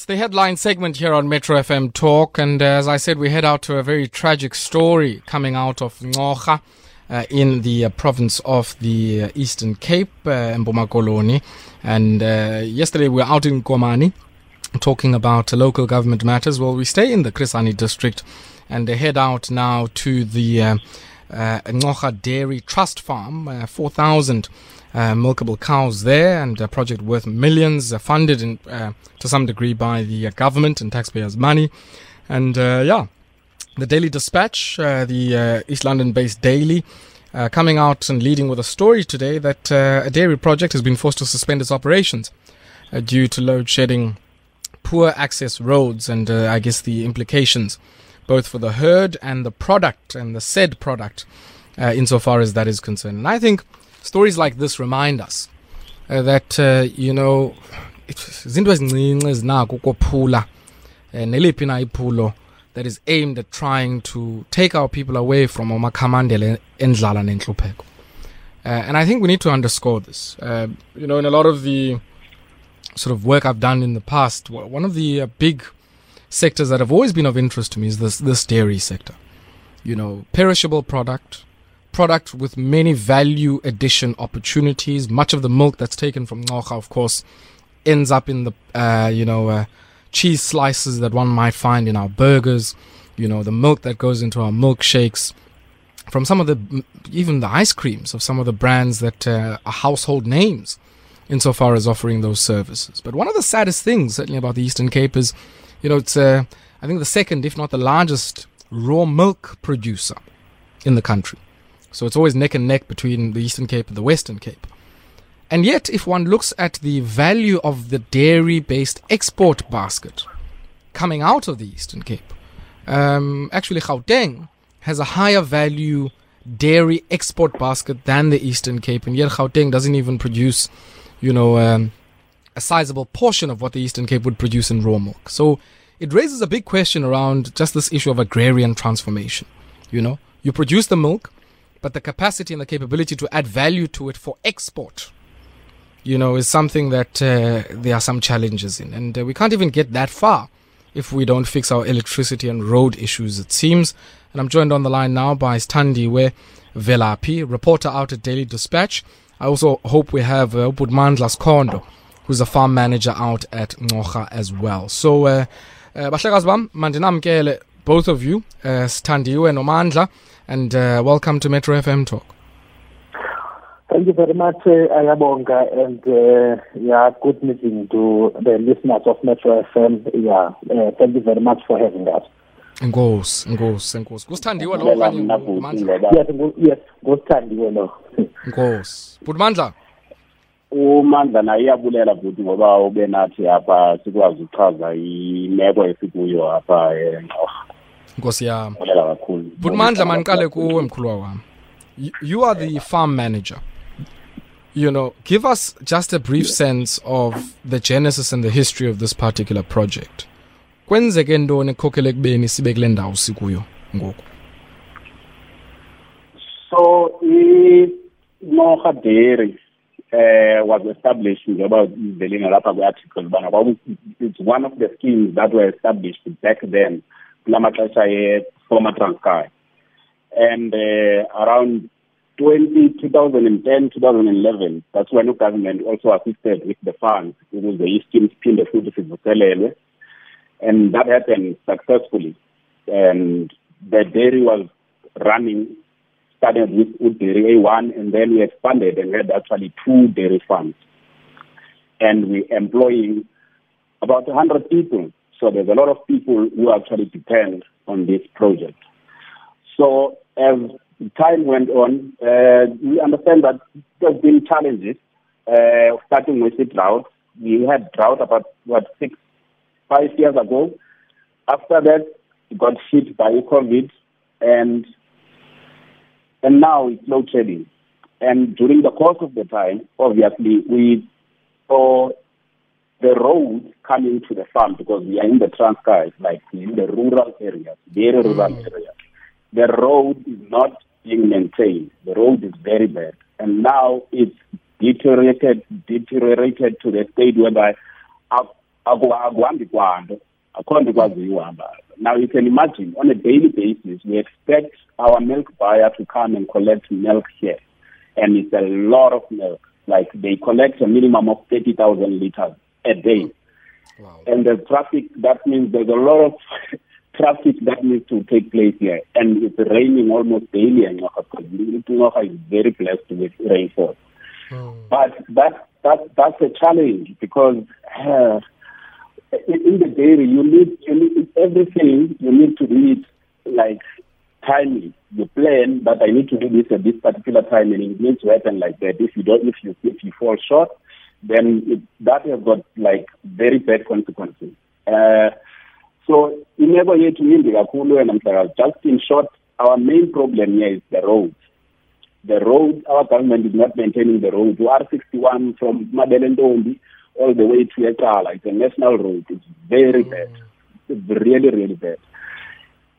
It's the headline segment here on Metro FM Talk, and uh, as I said, we head out to a very tragic story coming out of Ncora. Uh, in the uh, province of the uh, Eastern Cape, uh, in Bomakoloni. And uh, yesterday we were out in Komani talking about local government matters. Well, we stay in the Chris Hani district and head out now to the uh, uh, Dairy Trust Farm, uh, 4,000 uh, milkable cows there, and a project worth millions, uh, funded in, uh, to some degree by the uh, government and taxpayers' money. And yeah, the Daily Dispatch, the East London based daily, uh, coming out and leading with a story today that uh, a dairy project has been forced to suspend its operations uh, due to load shedding, poor access roads, and I guess the implications both for the herd and the product and the said product insofar as that is concerned. And I think stories like this remind us uh, that, uh, you know, izinto ezincinci ezinako ukophula eh, neliphi na iphulo that is aimed at trying to take our people away from amakhamandela endlala nentlupheko. Uh, and I think we need to underscore this. Uh, you know, in a lot of the sort of work I've done in the past, one of the uh, big sectors that have always been of interest to me is this this dairy sector. You know, perishable product, product with many value addition opportunities. Much of the milk that's taken from Ncora, of course, ends up in the uh, you know uh, cheese slices that one might find in our burgers. You know, the milk that goes into our milkshakes. From some of the even the ice creams of some of the brands that uh, are household names, insofar as offering those services. But one of the saddest things, certainly about the Eastern Cape, is you know, it's, uh, I think, the second, if not the largest, raw milk producer in the country. So it's always neck and neck between the Eastern Cape and the Western Cape. And yet, if one looks at the value of the dairy based export basket coming out of the Eastern Cape, um, actually, Gauteng has a higher value dairy export basket than the Eastern Cape, and yet Gauteng doesn't even produce, you know, um, a sizable portion of what the Eastern Cape would produce in raw milk. So it raises a big question around just this issue of agrarian transformation. You know, you produce the milk, but the capacity and the capability to add value to it for export, you know, is something that uh, there are some challenges in. And uh, we can't even get that far if we don't fix our electricity and road issues, it seems. And I'm joined on the line now by Standiwe Velaphi, reporter out at Daily Dispatch. I also hope we have uh, Budmandla Sikhondo, who's a farm manager out at Ncora as well. So, uh, uh, bahlekazi bam, both of you, uh, Standiwe Nomandla, and uh, welcome to Metro FM Talk. Thank you very much, uh, Ayabonga, and uh, yeah, good meeting to the listeners of Metro FM. Yeah, uh, thank you very much for having us. Ngos, enkosi, enkosi. Kusithandiwe lo kanye Budmandla? Yes, yes, ngosithandiwe lo. Enkosi. Budmandla, umandla naye iyabulela futhi ngoba ube nathi apha sikwazi ukuchaza imeko esikuyo apha eNgqorha enkosi yami. bulela kakhulu Budmandla maniqale kuwe mkhulwa wami. You- are the farm manager. You know, give us just a brief sense of the genesis and the history of this particular project. Kwenzeke ntoni ekhokhele ekubeni sibe kule ndawo sikuyo ngoku? so iNgqorha Dairy uh, was established njengoba ivelinga lapha kwi-article ubana it's one of the schemes that were established back then kula maxesha ye-former Transkei and uh, around 20, 2010, 2011, that's when the government also assisted with the funds ukuze i-scheme siphinde futhi sivuselelwe and that happened successfully and the dairy was running started with Udiri A1 and then we expanded and had actually two dairy farms. And we employing about 100 people. So there's a lot of people who actually depend on this project. So as time went on, uh, we understand that there's been challenges, uh, starting with the drought. We had drought about, what, six, five years ago. After that, it got hit by COVID and and now it's load shedding. And during the course of the time, obviously, we saw the road coming to the farm because we are in the Transkei, like in the rural areas, very mm. rural areas. The road is not being maintained. The road is very bad. And now it's deteriorated, deteriorated to the state whereby akuhambi kwanto akho nto ikwaziyo uhamba now you can imagine on a daily basis we expect our milk buyer to come and collect milk here and it's a lot of milk like they collect a minimum of 30,000 liters a day wow. and the traffic that means there's a lot of traffic that needs to take place here and it's raining almost daily in Ncora because is very blessed with rainfall mm. but that that that's a challenge because uh, in the dairy, you need, you need everything. You need to it like timely. You plan that I need to do this at this particular time, and it needs to happen like that. If you don't, if you if you fall short, then it, that has got like very bad consequences. Uh, so imeko yethu yimbi kakhulu wena mhlakazi just in short our main problem here is the roads the road our government is not maintaining the road r61 from mabelentombi all the way to Ekala. It's a national road. It's very bad. It's really, really bad.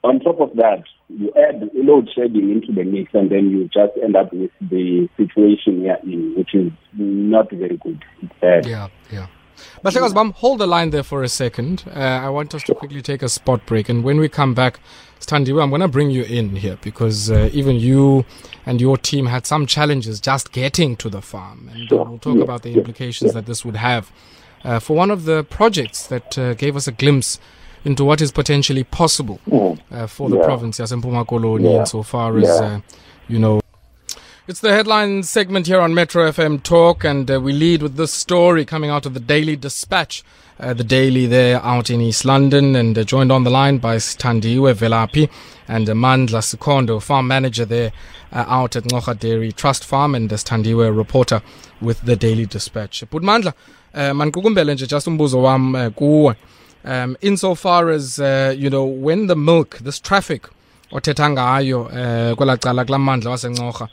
On top of that, you add load shedding into the mix, and then you just end up with the situation here in, which is not very good. It's bad. Yeah, yeah. Bahlekazi Bam, hold the line there for a second. Uh, I want us to quickly take a spot break. And when we come back, Standiwe, I'm going to bring you in here because uh, even you and your team had some challenges just getting to the farm. And uh, we'll talk about the implications that this would have uh, for one of the projects that uh, gave us a glimpse into what is potentially possible mm. uh, for the yeah. province, Yasempumalanga Koloni, yeah. insofar as, yeah. you know, it's the headline segment here on Metro FM Talk, and uh, we lead with this story coming out of the Daily Dispatch. Uh, the Daily there out in East London, and uh, joined on the line by Standiwe Velaphi and uh, Mandla Sikhondo, farm manager there uh, out at Ncora Dairy Trust Farm, and uh, Standiwe, reporter with the Daily Dispatch. But Mandla, uh, mankukumbele nje just umbuzo wam uh, kuwe. Um, insofar as, uh, you know, when the milk, this traffic, othetha ngayo uh, kwela cala mandla wasencocha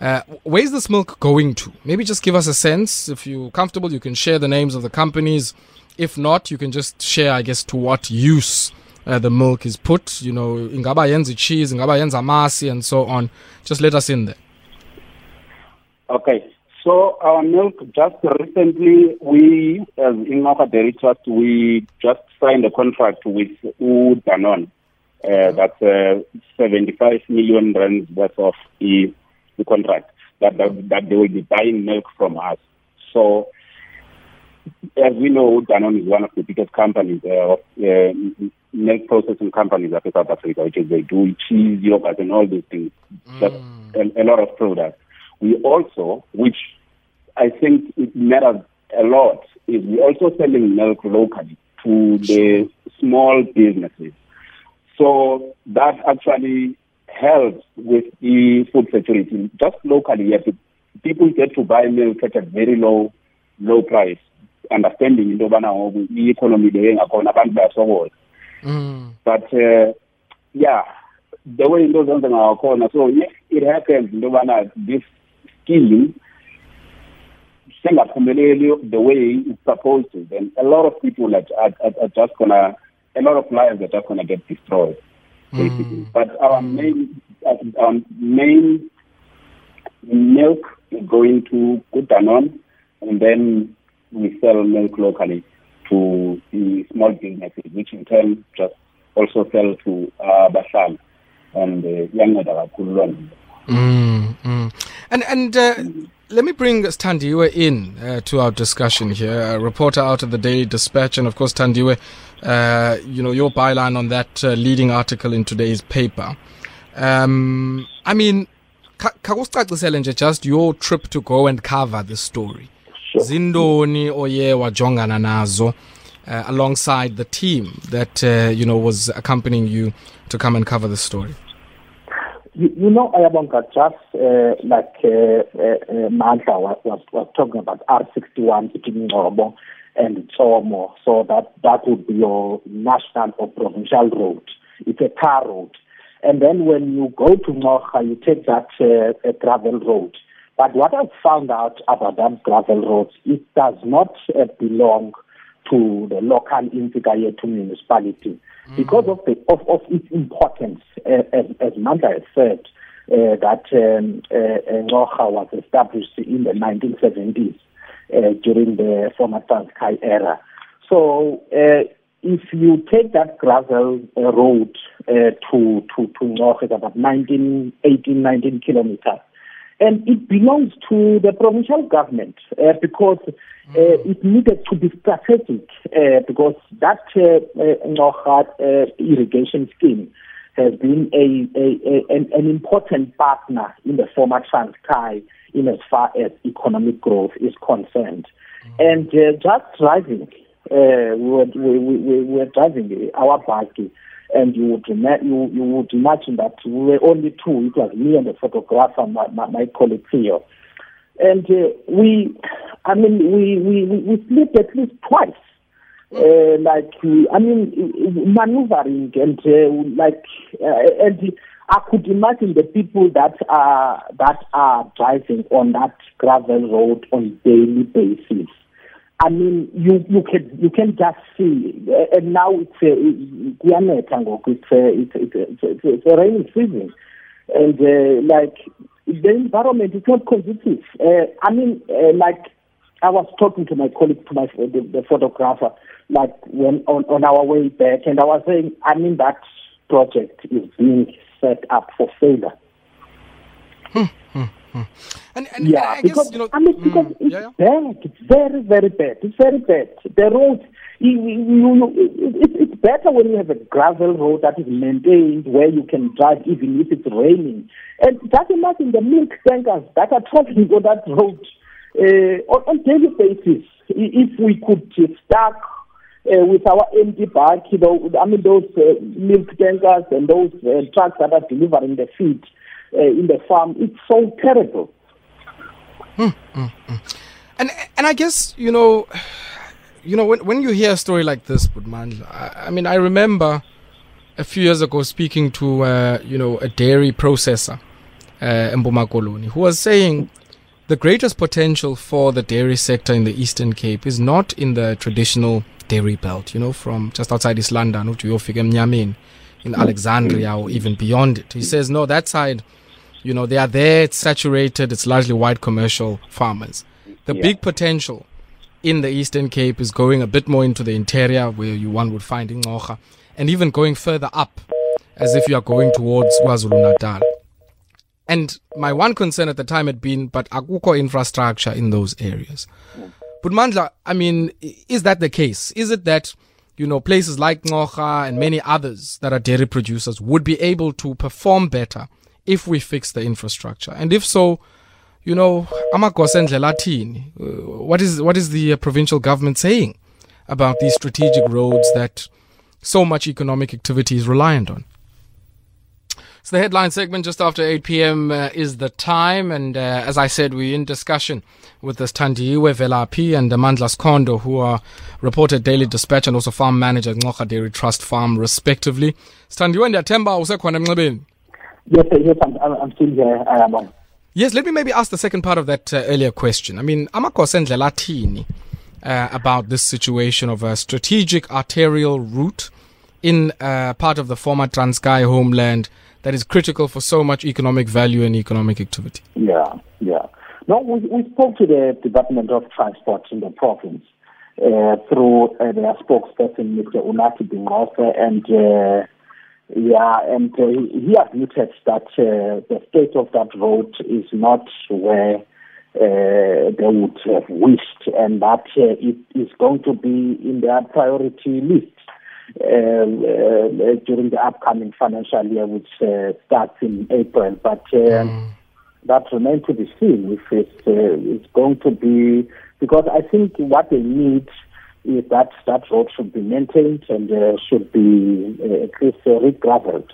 uh, where's this milk going to? Maybe just give us a sense. If you're comfortable, you can share the names of the companies. If not, you can just share, I guess, to what use uh, the milk is put. You know, ingaba yenza cheese, ingaba yenza masi, and so on. Just let us in there. Okay. So our milk, just recently, we, as in Dairy Trust, we just signed a contract with U Danone. Uh, that's uh, 75 million rands worth of the the contract that, that, that they will be buying milk from us. So, as we know, Danone is one of the biggest companies uh, of uh, milk processing companies of South Africa, which is they do cheese, yogurt, and all these things. Mm. Just a, a lot of products. We also, which I think it matters a lot, is we also selling milk locally to the small businesses. So that actually helps with the food security. Just locally, yes, people get to buy milk at a very low low price, understanding into yobana ngoku i-economy le engakhona abantu bayasokola mm. but uh, yeah the way into zenze ngakhona so if it happens into yobana this scheme singaphumeleli the way it's supposed to then a lot of people are, are, are just gonna a lot of lives are just gonna get destroyed basically. Mm. But our main our main milk is going to Danone, and then we sell milk locally to the small businesses, which in turn just also sell to uh, Bashal and uh, Young mm, mm. And and uh, let me bring Standiwe in uh, to our discussion here, a reporter out of the Daily Dispatch, and of course Standiwe, uh, you know your byline on that uh, leading article in today's paper. Um, I mean, just your trip to go and cover the story. Zindoni oye wajongana nazo. Uh, alongside the team that uh, you know was accompanying you to come and cover the story. You, you know, Ayabonga, just uh, like uh, uh, uh was, was, was talking about R61 between Ngcobo and Tsomo, so that, that would be your national or provincial road. It's a car road. And then when you go to Ncora, you take that uh, gravel road. But what I've found out about that gravel road, it does not uh, belong to the local Intsika Yethu municipality mm. because of the of, of its importance, uh, as, as has said, uh, that um, uh, was established in the 1970s uh, during the former Transkei era. So uh, if you take that gravel uh, road uh, to to to it's about 19, 18, 19 kilometers, and it belongs to the provincial government uh, because uh, it needed to be strategic uh, because that uh, uh, uh, irrigation scheme has been a, a, a an, an, important partner in the former Transkei in as far as economic growth is concerned. Mm-hmm. And uh, just driving, uh, we, were, we, we, we were driving our bike, and you would, you, you would imagine that we were only two. It was me and the photographer, my, my, my colleague Theo. And uh, we, I mean, we, we, we slept at least twice uh, like I mean maneuvering and uh, like uh, and I could imagine the people that are that are driving on that gravel road on daily basis. I mean, you you can you can just see, uh, and now it's kuyanetha ngoku it's it's it's it's, it's a rainy season, and uh, like the environment is not conducive. Uh, I mean, uh, like I was talking to my colleague, to my the, the photographer, like when on, on our way back, and I was saying, I mean, that project is being set up for failure. Hmm, hmm, hmm. And, and, yeah, I because guess, you know, I mean, because mm, it's yeah, yeah. bad. It's very, very bad. It's very bad. The road, you, you, you, it, it's better when you have a gravel road that is maintained where you can drive even if it's raining. And just imagine the milk tankers that are traveling on that road uh, on, on daily basis. If we could stack uh, with our empty back, you know, I mean those uh, milk tankers and those uh, trucks that are delivering the feed uh, in the farm. It's so terrible. Mm, mm, mm. And and I guess you know, you know when when you hear a story like this, Budman, I, I mean I remember a few years ago speaking to uh, you know a dairy processor uh, in Koloni who was saying the greatest potential for the dairy sector in the Eastern Cape is not in the traditional dairy belt, you know, from just outside East London to Yofike Mnyamin in Alexandria or even beyond it. He says, no, that side, you know, they are there, it's saturated, it's largely white commercial farmers. The yeah. big potential in the Eastern Cape is going a bit more into the interior where you one would find Ingocha and even going further up as if you are going towards KwaZulu Natal. And my one concern at the time had been, but akuko infrastructure in those areas. But Mandla, I mean, is that the case? Is it that, you know, places like Ncora and many others that are dairy producers would be able to perform better if we fix the infrastructure? And if so, you know, Latin, uh, what is what is the uh, provincial government saying about these strategic roads that so much economic activity is reliant on? The headline segment just after 8 p.m. Uh, is the time. And uh, as I said, we're in discussion with the Standiwe Velaphi and Mandla Kondo, who are reported Daily Dispatch and also farm manager at Ncora Dairy Trust Farm, respectively. Standiwe ndiyathemba usekhona. Yes, yes, I'm, I'm still here. I am on. Yes, let me maybe ask the second part of that uh, earlier question. I mean, amagosa endlela athini uh, about this situation of a strategic arterial route in uh, part of the former Transkei homeland that is critical for so much economic value and economic activity? Yeah, yeah. No, we, we spoke to the Department of Transport in the province uh, through uh, their spokesperson, Mr. Unathi Binqose, and uh, yeah, and uh, he admitted that uh, the state of that road is not where uh, they would have wished, and that it is going to be in their priority list during the upcoming financial year, which uh, starts in April. But uh, mm. that remains to be seen if it's, uh, it's going to be, because I think what they need is that that road should be maintained and uh, should be uh, at least uh, regravelled.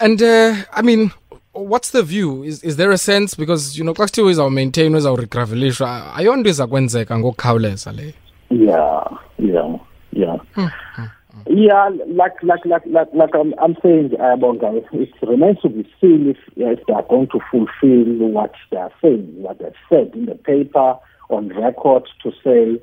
And I mean, what's the view is, is there a sense because you know xa kuthiwe izawumaintainwa izawuregravelisha ayonto iza kwenzeka ngokukhawuleza leyo yeah, yeah, yeah. Mm-hmm. Yeah, like like like like like I'm, I'm saying, uh, it remains to be seen if if they are going to fulfill what they are saying, what they've said in the paper on record to say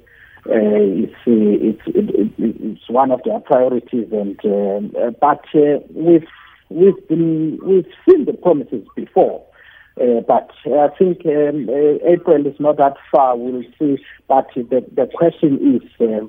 uh, it's it's it, it's one of their priorities, and uh, but uh, we've we've been we've seen the promises before. Uh, but I think um, uh, April is not that far. We'll see. But the, the question is, uh,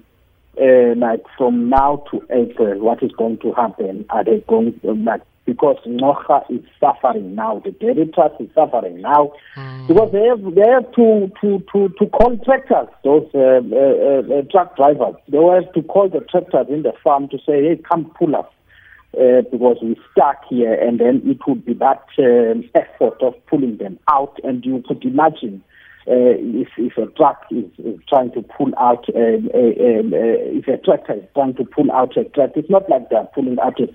uh, like from now to April, what is going to happen? Are they going to, like because Noha is suffering now, the trust is suffering now, mm. because they have they have to to to, to contractors, those uh, uh, uh, truck drivers. They have to call the tractors in the farm to say, hey, come pull us. Uh, because we're stuck here, and then it would be that um, effort of pulling them out. And you could imagine uh, if, if a truck is, is trying to pull out, um, um, uh, if a tractor is trying to pull out a truck, it's not like they're pulling out a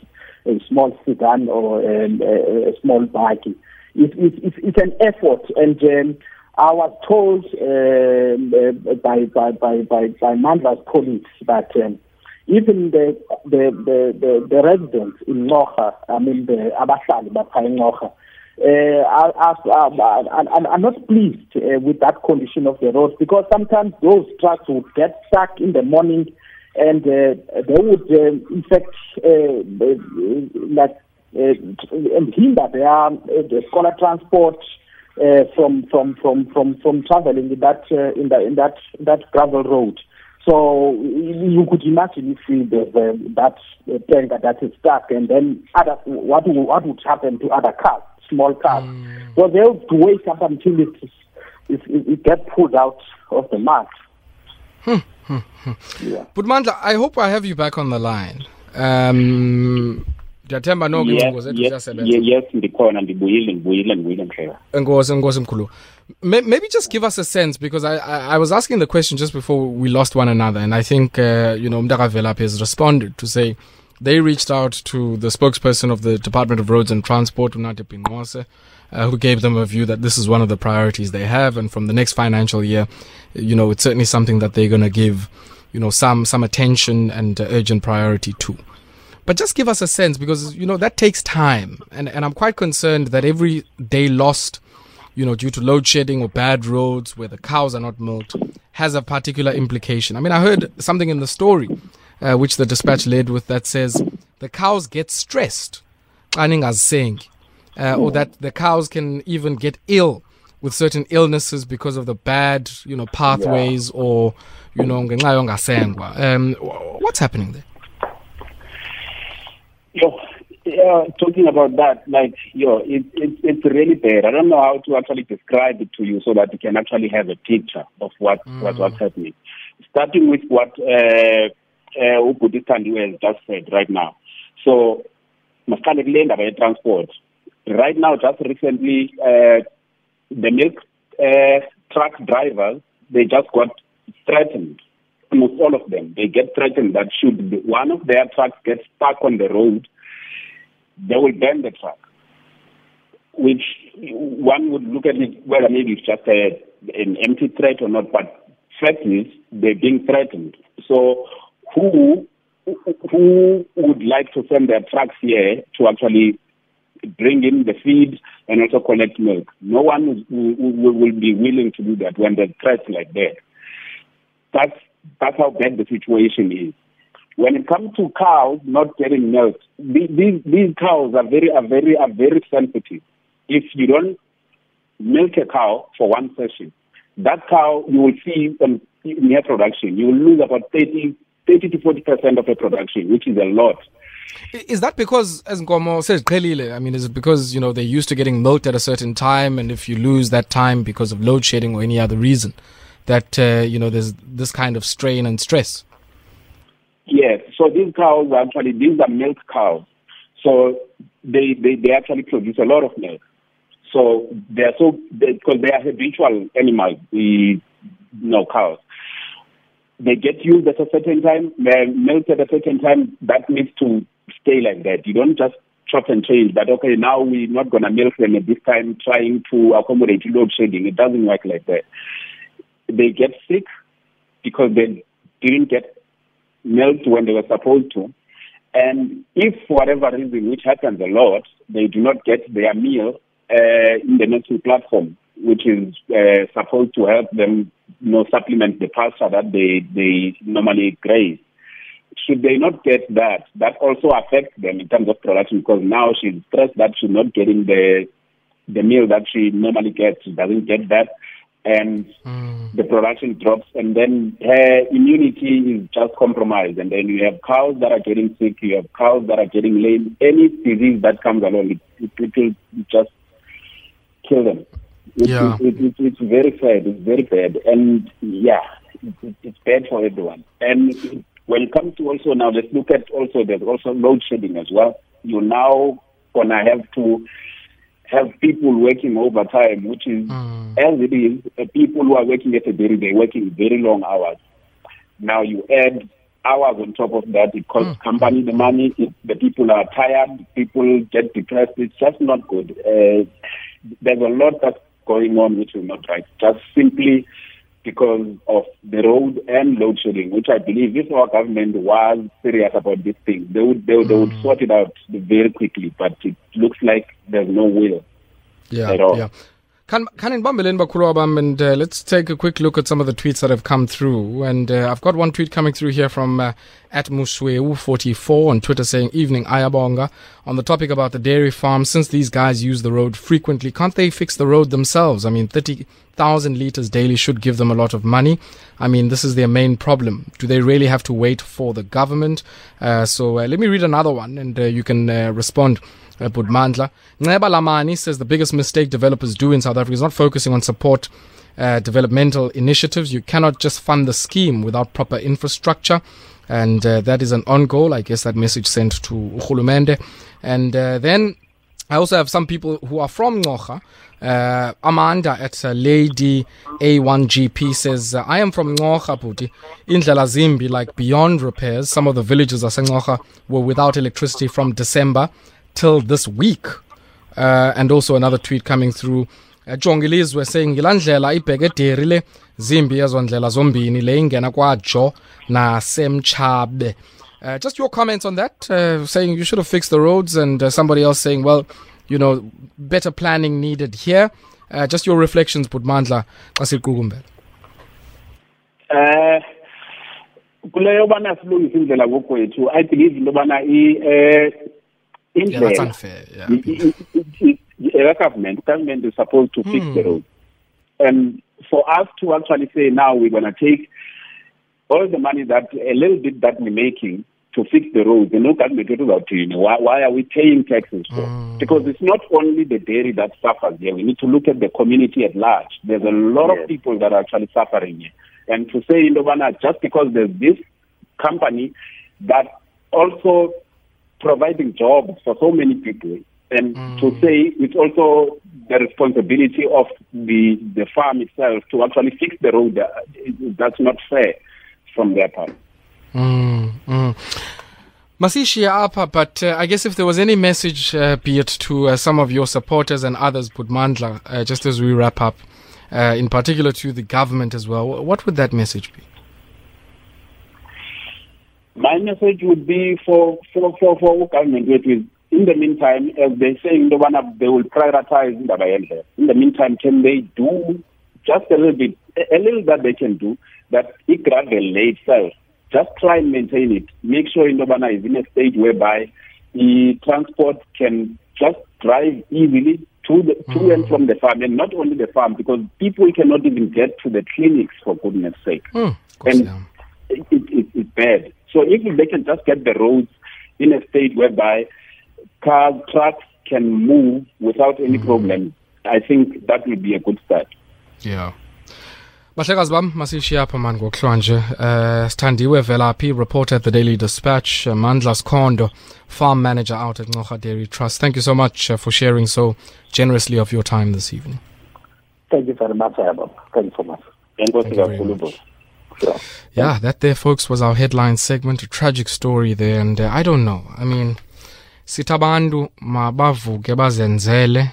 a small sedan or um, a, a, small bike. It, it, it's an effort, and um, I was told um, uh, by, by, by, by, by Mandla's colleagues that um, even the, the, the, the, the residents in Nocha, I mean the Abahlali Bapha Nocha, uh, are, are, are, are, not pleased uh, with that condition of the roads because sometimes those trucks would get stuck in the morning and uh, they would, uh, in fact, uh, like and hinder their the scholar transport from from from from from traveling in that in that in that that gravel road. So you could imagine if there's uh, that tanker that is stuck, and then other what what would happen to other cars, small cars? Mm. So they have to wait up until it, it, it gets pulled out of the mud. Hmm. yeah. But Mandla, I hope I have you back on the line. Um, ndiyathemba noko iingcingo zethu ziyasebenza yes ndikhona ndibuyile ndibuyile ndibuyile mhleka enkosi enkosi mkhulu maybe just give us a sense because I, I, I was asking the question just before we lost one another and i think uh, you know mdakavelap has responded to say they reached out to the spokesperson of the department of roads and transport unathi binqose uh, who gave them a view that this is one of the priorities they have, and from the next financial year, you know, it's certainly something that they're going to give, you know, some some attention and uh, urgent priority to. But just give us a sense because you know that takes time, and and I'm quite concerned that every day lost, you know, due to load shedding or bad roads where the cows are not milked, has a particular implication. I mean, I heard something in the story, uh, which the dispatch led with, that says the cows get stressed. as saying uh, or that the cows can even get ill with certain illnesses because of the bad, you know, pathways yeah. or, you know, um, what's happening there? Yo, yeah, talking about that, like, yo, it, it, it's really bad. I don't know how to actually describe it to you so that you can actually have a picture of what, mm. what what's happening. Starting with what uh, uh, has just said right now. So, masiqale kule ndaba ye-transport right now, just recently, uh, the milk uh, truck drivers, they just got threatened. Almost all of them, they get threatened that should one of their trucks get stuck on the road, they will burn the truck. Which one would look at it whether maybe it's just a, an empty threat or not, but fact is they're being threatened. So who who would like to send their trucks here to actually bring in the feed and also collect milk. No one will, will be willing to do that when there's threats like that. That's that's how bad the situation is. When it comes to cows not getting milk, these these cows are very are very are very sensitive. If you don't milk a cow for one session, that cow you will see in near production. You will lose about 30, 30 to forty percent of the production, which is a lot. Is that because, as Nkomo says, clearly, I mean, is it because, you know, they're used to getting milked at a certain time, and if you lose that time because of load shedding or any other reason, that, uh, you know, there's this kind of strain and stress? Yes. So these cows are actually, these are milk cows. So they, they, they actually produce a lot of milk. So they're so, because they, they are habitual animals, the you know, cows they get used at a certain time, they're milked at a certain time, that needs to stay like that. You don't just chop and change that, okay, now we're not to milk them at this time, trying to accommodate load shedding. It doesn't work like that. They get sick because they didn't get milked when they were supposed to. And if for whatever reason, which happens a lot, they do not get their meal uh, in the milking platform, which is uh, supposed to help them you know, supplement the pasture that they, they normally graze. Should they not get that, that also affects them in terms of production because now she's stressed that she's not getting the the meal that she normally gets. She doesn't get that. And mm. the production drops, and then her immunity is just compromised. And then you have cows that are getting sick, you have cows that are getting lame. Any disease that comes along, it, it, it will just kill them. It, yeah. It, it, it's very sad. It's very bad. And yeah, it's bad for everyone. And when it comes to also now, let's look at also, there's also load shedding as well. You now to have to have people working overtime, which is, mm. as it is, uh, people who are working at a dairy, they're working very long hours. Now you add hours on top of that, it costs mm. company the money, it, the people are tired, people get depressed, it's just not good. Uh, there's a lot that's going on which is not right. Just simply because of the road and load shedding, which I believe if our government was serious about this thing, they would they, mm. they would hmm. sort it out very quickly. But it looks like there's no will yeah, at all. Yeah. Can can Bakulwabam and uh, let's take a quick look at some of the tweets that have come through. And uh, I've got one tweet coming through here from uh, at Musweu44 on Twitter saying, Evening Ayabonga, on the topic about the dairy farm. Since these guys use the road frequently, can't they fix the road themselves? I mean, 30,000 liters daily should give them a lot of money. I mean, this is their main problem. Do they really have to wait for the government? Uh, so uh, let me read another one and uh, you can respond uh, Budmandla. Neba Lamani says the biggest mistake developers do in South Africa is not focusing on support uh, developmental initiatives. You cannot just fund the scheme without proper infrastructure. And uh, that is an on goal. I guess that message sent to Uhulumende. And uh, then I also have some people who are from Ncora. Uh, Amanda at uh, Lady A1GP says, uh, I am from Ncora, Puti. Indlela Zimbi, like beyond repairs. Some of the villages of Ncora were without electricity from December till this week. Uh, and also another tweet coming through. Uh, jongilizwe saying ngila ndlela ibhekederi le zimbi ezo ndlela zombini le ingena kwajo nasemchabe uh, just your comments on that uh, saying you should have fixed the roads and uh, somebody else saying well you know better planning needed here. Uh, just your reflections budmandla xa siqukumbela eh kuleyo yobana silungise indlela kokwethu i believe into yobana yeah, that's unfair. Yeah. a government, government is supposed to fix the hmm. road. And for us to actually say now we're going to take all the money that a little bit that we're making to fix the roads, the no government about you know, why, why are we paying taxes for? Mm. Because it's not only the dairy that suffers here. We need to look at the community at large. There's a lot yes. of people that are actually suffering here. And to say, Indovana, just because there's this company that also providing jobs for so many people. And mm. to say it's also the responsibility of the the farm itself to actually fix the road. That's not fair from their part. Mm, mm. Masishia Apa, but uh, I guess if there was any message, uh, be it to uh, some of your supporters and others, Budmandla, uh, just as we wrap up, uh, in particular to the government as well, what would that message be? My message would be for for for, for government which is in the meantime, as they say in the one they will prioritize in the In the meantime, can they do just a little bit, a little that they can do that it gradually lay itself. Just try and maintain it. Make sure Indobana is in a state whereby the transport can just drive easily to the to mm. and from the farm, and not only the farm, because people cannot even get to the clinics for goodness sake. Mm, and yeah. it, it, it's bad. So if they can just get the roads in a state whereby cars, trucks can move without any mm. problem, I think that would be a good start. Yeah. bahlekazi bam masishiya apha mani ngokuhlwa uh, sithandiwe velaphi reporter at the daily dispatch uh, mandla sikhondo farm manager out at Ncora dairy trust thank you so much uh, for sharing so generously of your time this evening thank you very much Ayababa. thank you so much thank you much. Yeah, that there, folks, was our headline segment. A tragic story there, and uh, I don't know. I mean, sitabandu mabavuke bazenzele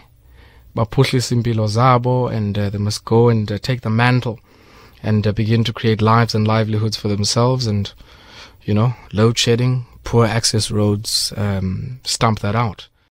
baphuhlise impilo zabo and uh, they must go and uh, take the mantle and uh, begin to create lives and livelihoods for themselves and you know load shedding poor access roads um, stamp that out